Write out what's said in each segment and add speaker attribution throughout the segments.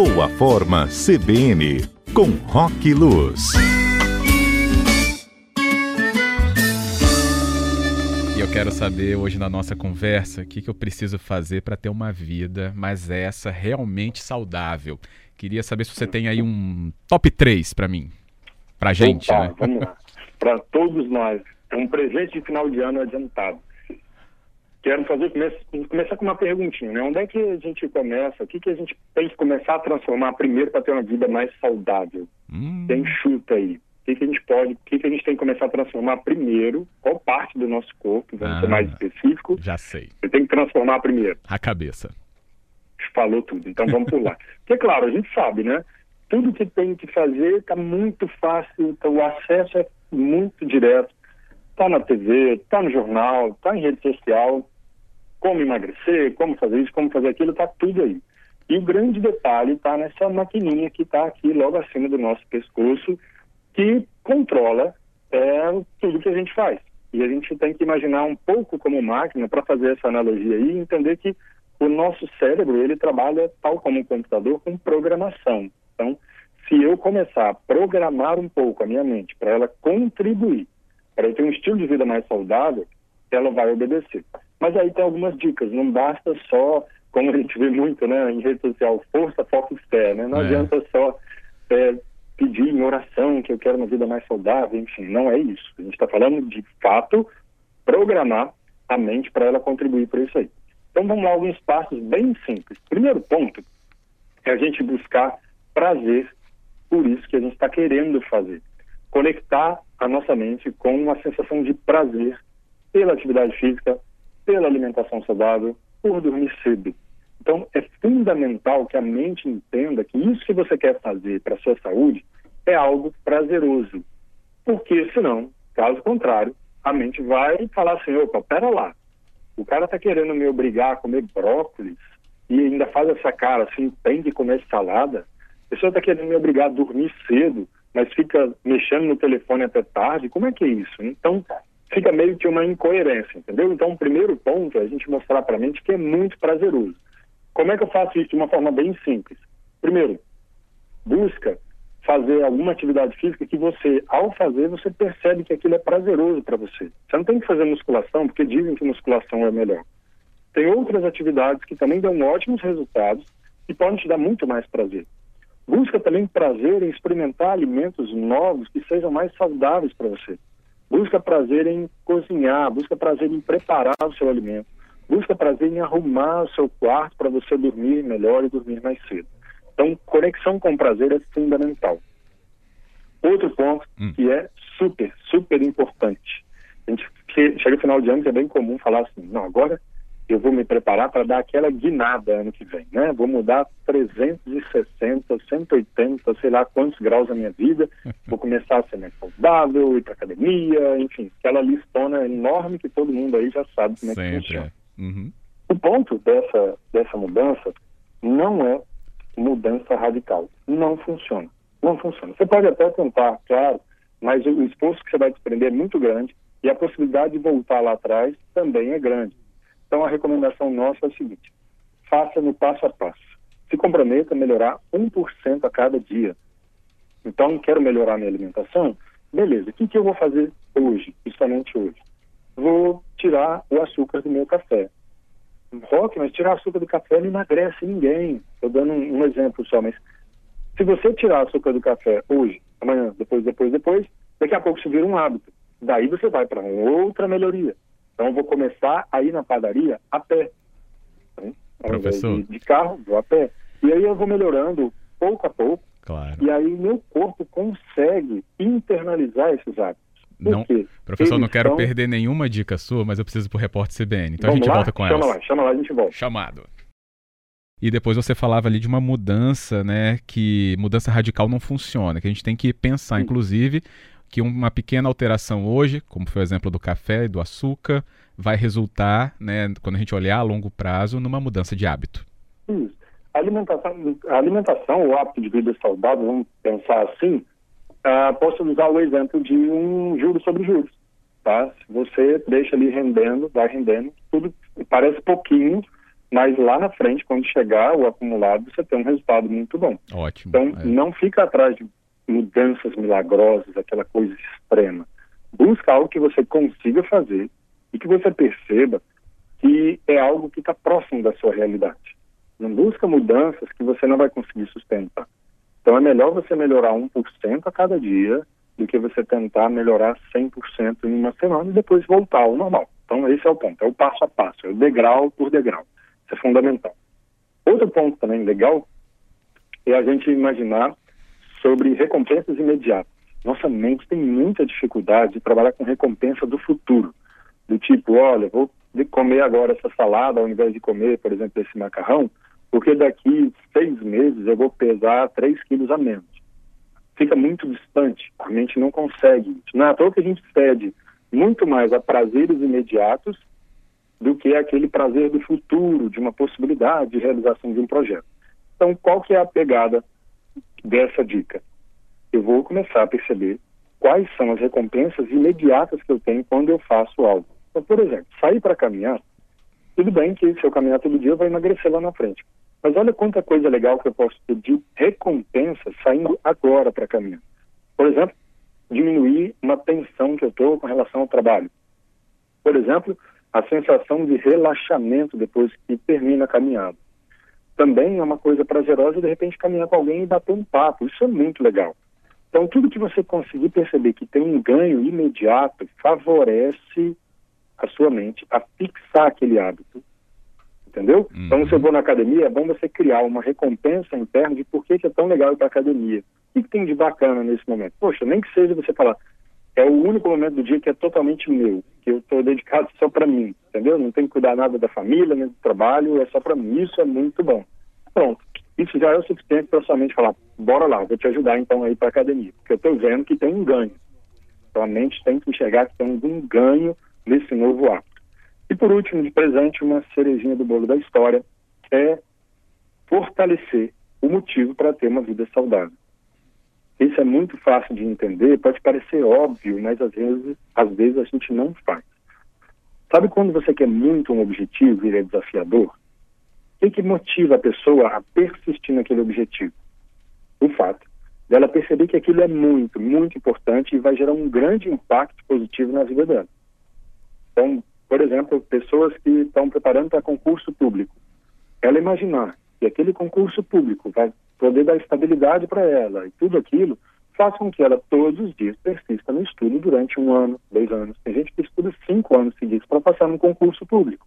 Speaker 1: Boa Forma CBN, com Rock Luz.
Speaker 2: E eu quero saber hoje na nossa conversa o que, que eu preciso fazer para ter uma vida, mas essa realmente saudável. Queria saber se você tem aí um top 3 para mim, para gente.
Speaker 3: Opa,
Speaker 2: né?
Speaker 3: Vamos lá. Para todos nós, é um presente de final de ano adiantado. Quero fazer começar com uma perguntinha, né? Onde é que a gente começa? O que, que a gente tem que começar a transformar primeiro para ter uma vida mais saudável?
Speaker 2: Hum,
Speaker 3: Tem chuta aí. O que, que a gente pode, o que, que a gente tem que começar a transformar primeiro? Qual parte do nosso corpo, vamos ser
Speaker 2: Ah.
Speaker 3: mais específico,
Speaker 2: já sei.
Speaker 3: você tem que transformar primeiro?
Speaker 2: A cabeça.
Speaker 3: falou tudo. Então vamos pular. Porque, claro, a gente sabe, né? Tudo que tem que fazer está muito fácil, então o acesso é muito direto. Está na TV, está no jornal, está em rede social. Como emagrecer, como fazer isso, como fazer aquilo, está tudo aí. E o grande detalhe está nessa maquininha que está aqui logo acima do nosso pescoço, que controla é, tudo que a gente faz. E a gente tem que imaginar um pouco como máquina para fazer essa analogia aí e entender que o nosso cérebro ele trabalha tal como um computador com programação. Então, se eu começar a programar um pouco a minha mente para ela contribuir, para eu ter um estilo de vida mais saudável, ela vai obedecer. Mas aí tem algumas dicas, não basta só, como a gente vê muito né, em rede social, força, foco e fé, né? Não
Speaker 2: É.
Speaker 3: adianta só é, pedir em oração que eu quero uma vida mais saudável, enfim, não é isso. A gente está falando de fato programar a mente para ela contribuir para isso aí. Então vamos lá, alguns passos bem simples. Primeiro ponto é a gente buscar prazer por isso que a gente está querendo fazer. Conectar a nossa mente com uma sensação de prazer pela atividade física, pela alimentação saudável, por dormir cedo. Então é fundamental que a mente entenda que isso que você quer fazer para a sua saúde é algo prazeroso. Porque senão, caso contrário, a mente vai falar assim, opa, pera lá, o cara está querendo me obrigar a comer brócolis e ainda faz essa cara assim, tem que comer salada. A pessoa está querendo me obrigar a dormir cedo, mas fica mexendo no telefone até tarde. Como é que é isso? Então, fica meio que uma incoerência, entendeu? Então, o primeiro ponto é a gente mostrar para a mente que é muito prazeroso. Como é que eu faço isso de uma forma bem simples? Primeiro, busca fazer alguma atividade física que você, ao fazer, você percebe que aquilo é prazeroso para você. Você não tem que fazer musculação, porque dizem que musculação é melhor. Tem outras atividades que também dão ótimos resultados e podem te dar muito mais prazer. Busca também prazer em experimentar alimentos novos que sejam mais saudáveis para você. Busca prazer em cozinhar, busca prazer em preparar o seu alimento. Busca prazer em arrumar o seu quarto para você dormir melhor e dormir mais cedo. Então, conexão com prazer é fundamental. Outro ponto
Speaker 2: Hum.
Speaker 3: que é super, super importante. A gente che- chega no final de ano que é bem comum falar assim, não, agora eu vou me preparar para dar aquela guinada ano que vem, né? Vou mudar 360, 180, sei lá quantos graus na minha vida, vou começar a ser mais saudável, ir para academia, enfim, aquela listona enorme que todo mundo aí já sabe como é que
Speaker 2: Sempre.
Speaker 3: funciona.
Speaker 2: é. Uhum.
Speaker 3: O ponto dessa, dessa mudança não é mudança radical. Não funciona. Não funciona. Você pode até tentar, claro, mas o esforço que você vai desprender é muito grande e a possibilidade de voltar lá atrás também é grande. Então, a recomendação nossa é a seguinte: faça no passo a passo. Se comprometa a melhorar 1% a cada dia. Então, quero melhorar minha alimentação? Beleza. O que, que eu vou fazer hoje, principalmente hoje? Vou tirar o açúcar do meu café. Rock, mas tirar açúcar do café não emagrece ninguém. Estou dando um, um exemplo só, mas se você tirar açúcar do café hoje, amanhã, depois, depois, depois, daqui a pouco isso vira um hábito. Daí você vai para outra melhoria. Então eu vou começar a ir na padaria a pé. Né?
Speaker 2: Professor.
Speaker 3: De, de carro, vou a pé. E aí eu vou melhorando pouco a pouco,
Speaker 2: Claro.
Speaker 3: e aí meu corpo consegue internalizar esses hábitos. Por
Speaker 2: Não,
Speaker 3: quê?
Speaker 2: professor,
Speaker 3: Eles
Speaker 2: não quero
Speaker 3: são-
Speaker 2: perder nenhuma dica sua, mas eu preciso pro repórter CBN. Então a
Speaker 3: Vamos
Speaker 2: gente
Speaker 3: lá?
Speaker 2: volta com
Speaker 3: chama
Speaker 2: elas.
Speaker 3: lá, chama lá, a gente volta.
Speaker 2: Chamado. E depois você falava ali de uma mudança, né? Que mudança radical não funciona, que a gente tem que pensar,
Speaker 3: Sim.
Speaker 2: inclusive, que uma pequena alteração hoje, como foi o exemplo do café e do açúcar, vai resultar, né, quando a gente olhar a longo prazo, numa mudança de hábito.
Speaker 3: Isso. A alimentação, a alimentação, o hábito de vida saudável, vamos pensar assim, ah, posso usar o exemplo de um juros sobre juros. Tá? Se você deixa ali rendendo, vai rendendo, tudo parece pouquinho, mas lá na frente, quando chegar o acumulado, você tem um resultado muito bom.
Speaker 2: Ótimo.
Speaker 3: Então,
Speaker 2: é.
Speaker 3: não fica atrás de mudanças milagrosas, aquela coisa extrema. Busca algo que você consiga fazer e que você perceba que é algo que está próximo da sua realidade. Não busca mudanças que você não vai conseguir sustentar. Então, é melhor você melhorar 1% a cada dia do que você tentar melhorar 100% em uma semana e depois voltar ao normal. Então, esse é o ponto, é o passo a passo, é o degrau por degrau. Isso é fundamental. Outro ponto também legal é a gente imaginar sobre recompensas imediatas. Nossa mente tem muita dificuldade de trabalhar com recompensa do futuro. Do tipo, olha, vou comer agora essa salada ao invés de comer, por exemplo, esse macarrão, porque daqui seis meses eu vou pesar 3 quilos a menos. Fica muito distante, a mente não consegue. Não é à toa que a gente cede muito mais a prazeres imediatos do que aquele prazer do futuro, de uma possibilidade de realização de um projeto. Então, qual que é a pegada dessa dica? Eu vou começar a perceber quais são as recompensas imediatas que eu tenho quando eu faço algo. Então, por exemplo, sair para caminhar, tudo bem que se eu caminhar todo dia vou emagrecer lá na frente. Mas olha quanta coisa legal que eu posso ter de recompensa saindo agora para caminhar. Por exemplo, diminuir uma tensão que eu estou com relação ao trabalho. Por exemplo, a sensação de relaxamento depois que termina a caminhada. Também é uma coisa prazerosa de repente caminhar com alguém e bater um papo. Isso é muito legal. Então, tudo que você conseguir perceber que tem um ganho imediato favorece a sua mente a fixar aquele hábito. Entendeu? Uhum. Então, se eu vou na academia, é bom você criar uma recompensa interna de por que, que é tão legal ir para academia. O que, tem de bacana nesse momento? Poxa, nem que seja você falar, é o único momento do dia que é totalmente meu, que eu estou dedicado só para mim, entendeu? Não tenho que cuidar nada da família, nem do trabalho, é só para mim. Isso é muito bom. Pronto. Isso já é o suficiente para sua mente falar, bora lá, vou te ajudar então a ir para academia, porque eu estou vendo que tem um ganho. Então a mente tem que enxergar que tem um ganho nesse novo hábito. E por último, de presente, uma cerejinha do bolo da história é fortalecer o motivo para ter uma vida saudável. Isso é muito fácil de entender, pode parecer óbvio, mas às vezes, às vezes a gente não faz. Sabe quando você quer muito um objetivo e ele é desafiador? O que, que motiva a pessoa a persistir naquele objetivo? O fato dela perceber que aquilo é muito, muito importante e vai gerar um grande impacto positivo na vida dela. Então, por exemplo, pessoas que estão preparando para concurso público, ela imaginar que aquele concurso público vai poder dar estabilidade para ela e tudo aquilo, faz com que ela todos os dias persista no estudo durante um ano, dois anos. Tem gente que estuda cinco anos seguidos para passar num concurso público.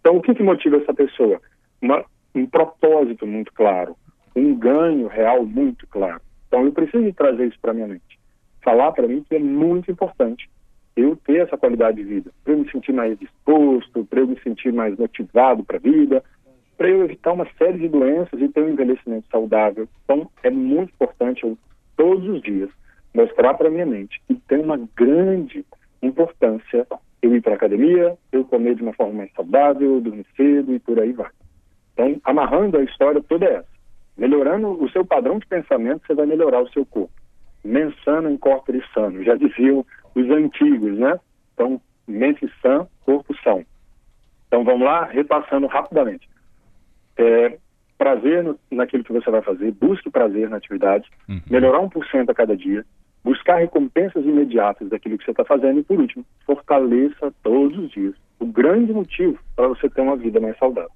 Speaker 3: Então, o que, que motiva essa pessoa? Uma, um propósito muito claro, um ganho real muito claro. Então, eu preciso trazer isso para minha mente. Falar para mim que é muito importante eu ter essa qualidade de vida, para eu me sentir mais disposto, para eu me sentir mais motivado para a vida, para eu evitar uma série de doenças e ter um envelhecimento saudável. Então, é muito importante eu, todos os dias, mostrar para minha mente que tem uma grande importância eu ir para a academia, eu comer de uma forma mais saudável, dormir cedo e por aí vai. Então, amarrando a história toda essa, melhorando o seu padrão de pensamento, você vai melhorar o seu corpo. Mensano em corpore sano, já diziam os antigos, né? Então, mente sã, corpo são. Então, vamos lá, repassando rapidamente. É, prazer no, naquilo que você vai fazer, busque prazer na atividade, uhum. melhorar 1% a cada dia, buscar recompensas imediatas daquilo que você está fazendo e, por último, fortaleça todos os dias. O grande motivo para você ter uma vida mais saudável.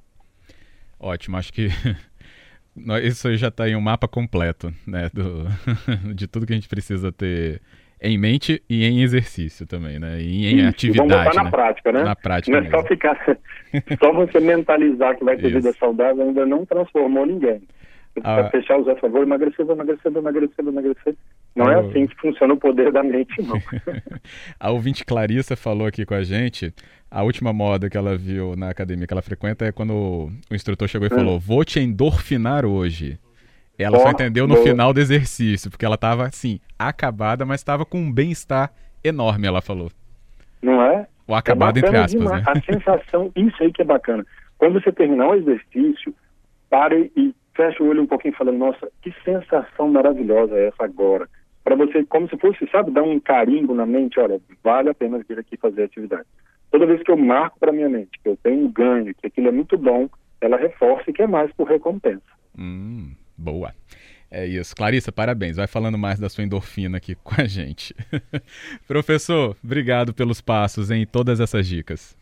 Speaker 2: Ótimo, acho que isso aí já está em um mapa completo, né, do, de tudo que a gente precisa ter em mente e em exercício também, né? E em Isso, atividade.
Speaker 3: Vamos botar
Speaker 2: né?
Speaker 3: na prática, né?
Speaker 2: Na prática.
Speaker 3: Não é só ficar. só você mentalizar que vai ter vida saudável ainda não transformou ninguém. Você ah. precisa fechar os olhos, vou emagrecer, emagrecer, emagrecer, emagrecer. Não é assim que funciona o poder da mente, não.
Speaker 2: a ouvinte Clarissa falou aqui com a gente. A última moda que ela viu na academia que ela frequenta é quando o instrutor chegou e hum. falou: Vou te endorfinar hoje. Ela oh, só entendeu no final do exercício, porque ela estava assim, acabada, mas estava com um bem-estar enorme, ela falou.
Speaker 3: Não é?
Speaker 2: O acabado é entre aspas,
Speaker 3: demais.
Speaker 2: né?
Speaker 3: A sensação, isso aí que é bacana. Quando você terminar o exercício, pare e feche o olho um pouquinho falando, nossa, que sensação maravilhosa é essa agora. Para você, como se fosse, sabe, dar um carimbo na mente, olha, vale a pena vir aqui fazer atividade. Toda vez que eu marco para minha mente que eu tenho um ganho, que aquilo é muito bom, ela reforce que é mais por recompensa.
Speaker 2: Hum, boa. É isso. Clarissa, parabéns. Vai falando mais da sua endorfina aqui com a gente. Professor, obrigado pelos passos em todas essas dicas.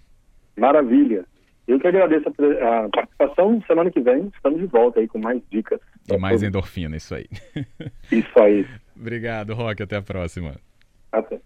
Speaker 3: Maravilha. Eu que agradeço a, participação. Semana que vem estamos de volta aí com mais dicas.
Speaker 2: E mais endorfina, isso aí.
Speaker 3: Isso aí.
Speaker 2: Obrigado, Roque. Até a próxima.
Speaker 3: Até.